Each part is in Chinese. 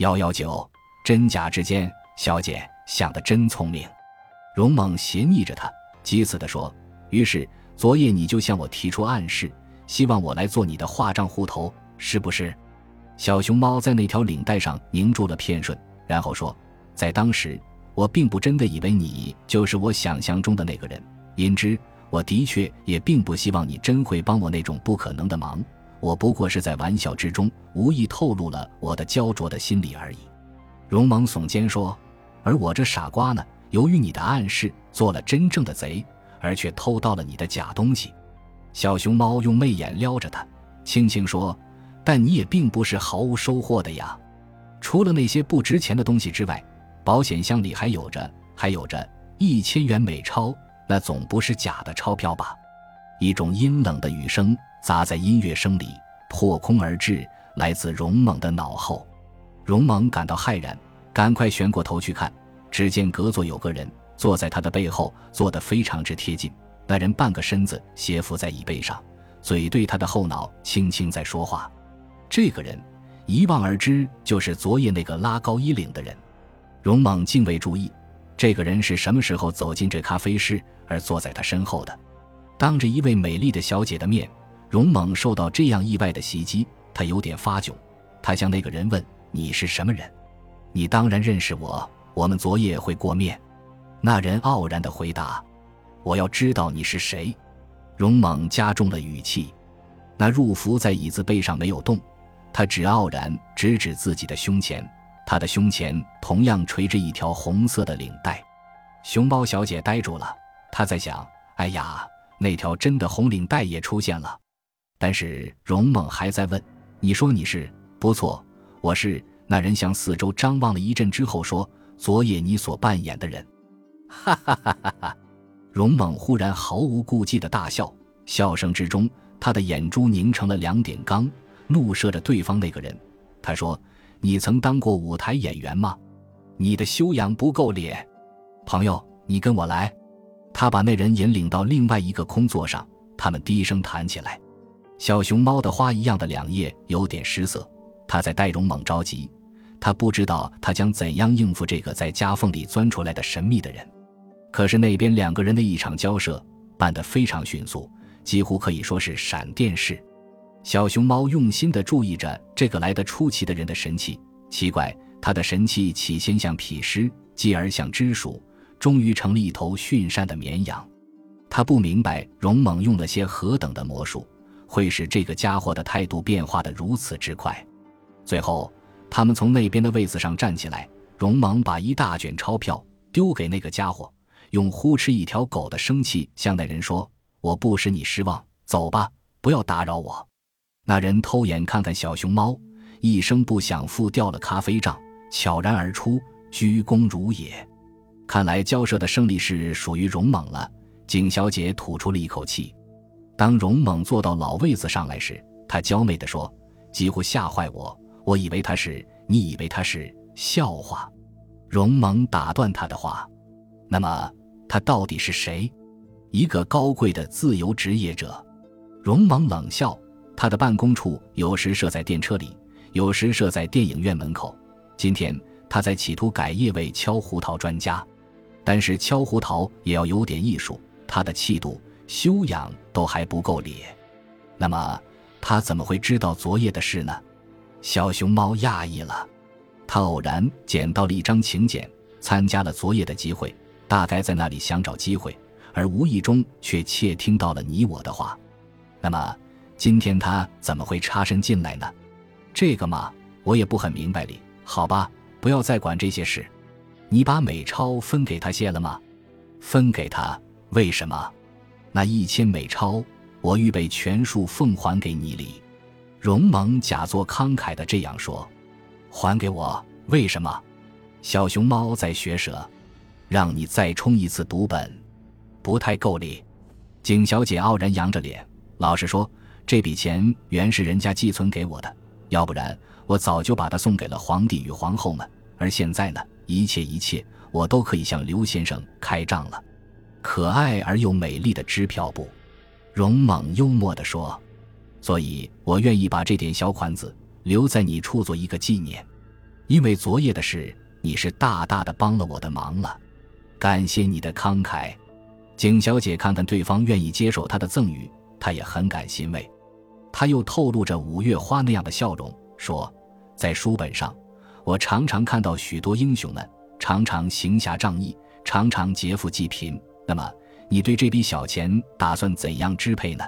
幺幺九，真假之间，小姐想得真聪明。荣猛斜睨着他，讥刺地说：“于是昨夜你就向我提出暗示，希望我来做你的画账户头，是不是？”小熊猫在那条领带上凝住了片瞬，然后说：“在当时，我并不真的以为你就是我想象中的那个人，因之，我的确也并不希望你真会帮我那种不可能的忙。我不过是在玩笑之中无意透露了我的焦灼的心理而已。”荣猛耸肩说：“而我这傻瓜呢，由于你的暗示，做了真正的贼，而却偷到了你的假东西。”小熊猫用媚眼撩着他，轻轻说。但你也并不是毫无收获的呀，除了那些不值钱的东西之外，保险箱里还有着还有着一千元美钞，那总不是假的钞票吧？一种阴冷的雨声砸在音乐声里，破空而至，来自荣猛的脑后。荣猛感到骇然，赶快旋过头去看，只见隔座有个人坐在他的背后，坐得非常之贴近。那人半个身子斜伏在椅背上，嘴对他的后脑轻轻在说话。这个人一望而知，就是昨夜那个拉高衣领的人。荣猛竟未注意，这个人是什么时候走进这咖啡室而坐在他身后的。当着一位美丽的小姐的面，荣猛受到这样意外的袭击，他有点发窘。他向那个人问：“你是什么人？”“你当然认识我，我们昨夜会过面。”那人傲然地回答：“我要知道你是谁。”荣猛加重了语气。那入伏在椅子背上没有动。他只傲然指指自己的胸前，他的胸前同样垂着一条红色的领带。熊猫小姐呆住了，她在想：哎呀，那条真的红领带也出现了。但是荣猛还在问：“你说你是？不错，我是。”那人向四周张望了一阵之后说：“昨夜你所扮演的人。”哈哈哈哈哈！荣猛忽然毫无顾忌的大笑，笑声之中，他的眼珠凝成了两点钢。怒射着对方那个人，他说：“你曾当过舞台演员吗？你的修养不够咧，朋友，你跟我来。”他把那人引领到另外一个空座上，他们低声谈起来。小熊猫的花一样的两叶有点失色，他在戴荣猛着急，他不知道他将怎样应付这个在夹缝里钻出来的神秘的人。可是那边两个人的一场交涉办得非常迅速，几乎可以说是闪电式。小熊猫用心地注意着这个来得出奇的人的神气。奇怪，他的神气起先像痞狮，继而像知鼠，终于成了一头驯善的绵羊。他不明白容猛用了些何等的魔术，会使这个家伙的态度变化得如此之快。最后，他们从那边的位子上站起来。荣芒把一大卷钞票丢给那个家伙，用呼哧一条狗的生气向那人说：“我不使你失望，走吧，不要打扰我。”那人偷眼看看小熊猫，一声不响付掉了咖啡账，悄然而出，鞠躬如也。看来交涉的胜利是属于荣猛了。景小姐吐出了一口气。当荣猛坐到老位子上来时，他娇媚地说：“几乎吓坏我，我以为他是……你以为他是笑话？”荣猛打断他的话：“那么他到底是谁？一个高贵的自由职业者？”荣猛冷笑。他的办公处有时设在电车里，有时设在电影院门口。今天他在企图改业为敲胡桃专家，但是敲胡桃也要有点艺术，他的气度、修养都还不够烈。那么他怎么会知道昨夜的事呢？小熊猫讶异了。他偶然捡到了一张请柬，参加了昨夜的集会，大概在那里想找机会，而无意中却窃听到了你我的话。那么。今天他怎么会插身进来呢？这个嘛，我也不很明白哩。好吧，不要再管这些事。你把美钞分给他些了吗？分给他？为什么？那一千美钞，我预备全数奉还给你哩。荣蒙假作慷慨的这样说：“还给我？为什么？”小熊猫在学舌，让你再充一次读本，不太够力。景小姐傲然扬着脸，老实说。这笔钱原是人家寄存给我的，要不然我早就把它送给了皇帝与皇后们。而现在呢，一切一切，我都可以向刘先生开账了。可爱而又美丽的支票簿，荣猛幽默地说：“所以我愿意把这点小款子留在你处做一个纪念。”因为昨夜的事，你是大大的帮了我的忙了，感谢你的慷慨。景小姐看看对方愿意接受她的赠与，她也很感欣慰。她又透露着五月花那样的笑容，说：“在书本上，我常常看到许多英雄们，常常行侠仗义，常常劫富济贫。那么，你对这笔小钱打算怎样支配呢？”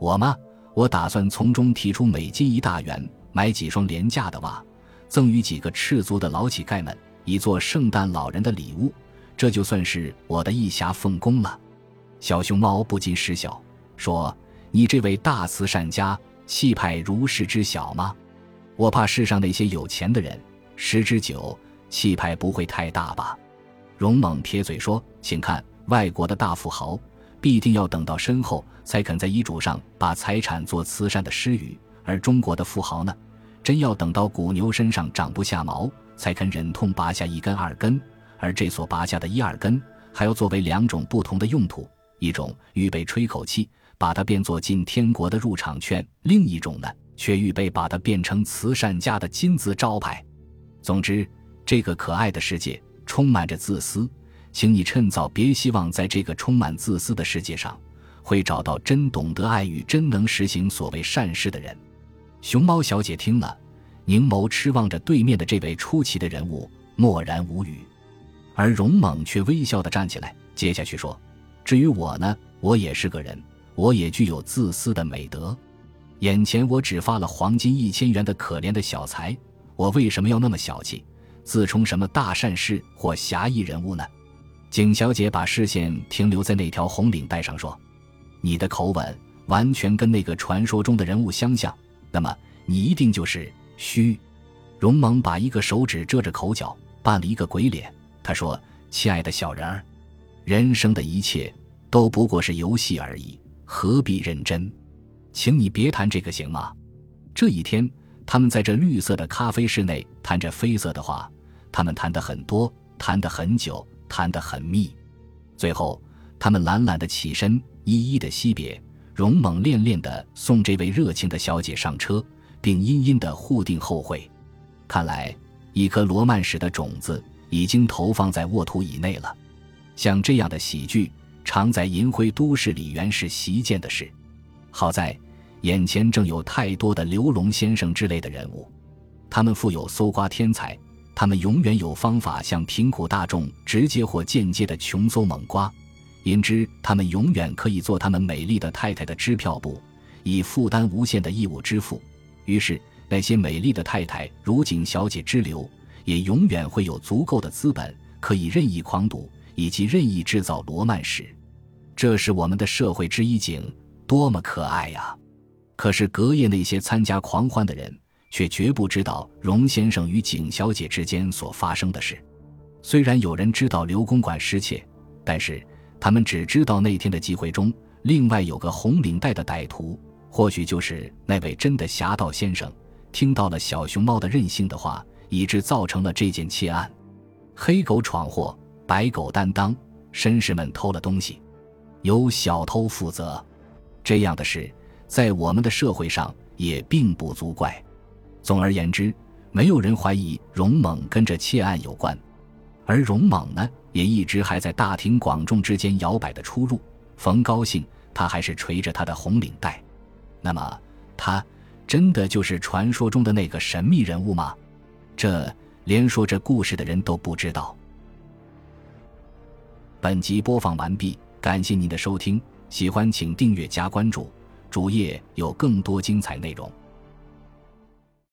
我吗？我打算从中提出每斤一大元，买几双廉价的袜，赠予几个赤足的老乞丐们，以做圣诞老人的礼物。这就算是我的一侠奉公了。小熊猫不禁失笑，说：“你这位大慈善家，气派如是之小吗？我怕世上那些有钱的人，十之九气派不会太大吧？”荣猛撇嘴说：“请看，外国的大富豪。”必定要等到身后才肯在遗嘱上把财产做慈善的施予，而中国的富豪呢，真要等到骨牛身上长不下毛，才肯忍痛拔下一根二根，而这所拔下的一二根，还要作为两种不同的用途：一种预备吹口气，把它变作进天国的入场券；另一种呢，却预备把它变成慈善家的金字招牌。总之，这个可爱的世界充满着自私。请你趁早别希望在这个充满自私的世界上，会找到真懂得爱与真能实行所谓善事的人。熊猫小姐听了，凝眸痴望着对面的这位出奇的人物，默然无语。而荣猛却微笑地站起来，接下去说：“至于我呢，我也是个人，我也具有自私的美德。眼前我只发了黄金一千元的可怜的小财，我为什么要那么小气，自充什么大善事或侠义人物呢？”景小姐把视线停留在那条红领带上，说：“你的口吻完全跟那个传说中的人物相像，那么你一定就是虚。”荣蒙把一个手指遮着口角，扮了一个鬼脸。他说：“亲爱的小人儿，人生的一切都不过是游戏而已，何必认真？请你别谈这个，行吗？”这一天，他们在这绿色的咖啡室内谈着绯色的话，他们谈得很多，谈得很久。谈得很密，最后他们懒懒的起身，一一的惜别，勇猛恋恋的送这位热情的小姐上车，并殷殷的互定后会。看来，一颗罗曼史的种子已经投放在沃土以内了。像这样的喜剧，常在银灰都市里原是习见的事。好在眼前正有太多的刘龙先生之类的人物，他们富有搜刮天才。他们永远有方法向贫苦大众直接或间接的穷搜猛刮，因之他们永远可以做他们美丽的太太的支票簿，以负担无限的义务支付。于是那些美丽的太太如景小姐之流，也永远会有足够的资本可以任意狂赌以及任意制造罗曼史。这是我们的社会之一景，多么可爱呀！可是隔夜那些参加狂欢的人。却绝不知道荣先生与景小姐之间所发生的事。虽然有人知道刘公馆失窃，但是他们只知道那天的集会中，另外有个红领带的歹徒，或许就是那位真的侠盗先生，听到了小熊猫的任性的话，以致造成了这件窃案。黑狗闯祸，白狗担当，绅士们偷了东西，由小偷负责。这样的事，在我们的社会上也并不足怪。总而言之，没有人怀疑荣猛跟这窃案有关，而荣猛呢，也一直还在大庭广众之间摇摆的出入。逢高兴，他还是垂着他的红领带。那么，他真的就是传说中的那个神秘人物吗？这连说这故事的人都不知道。本集播放完毕，感谢您的收听，喜欢请订阅加关注，主页有更多精彩内容。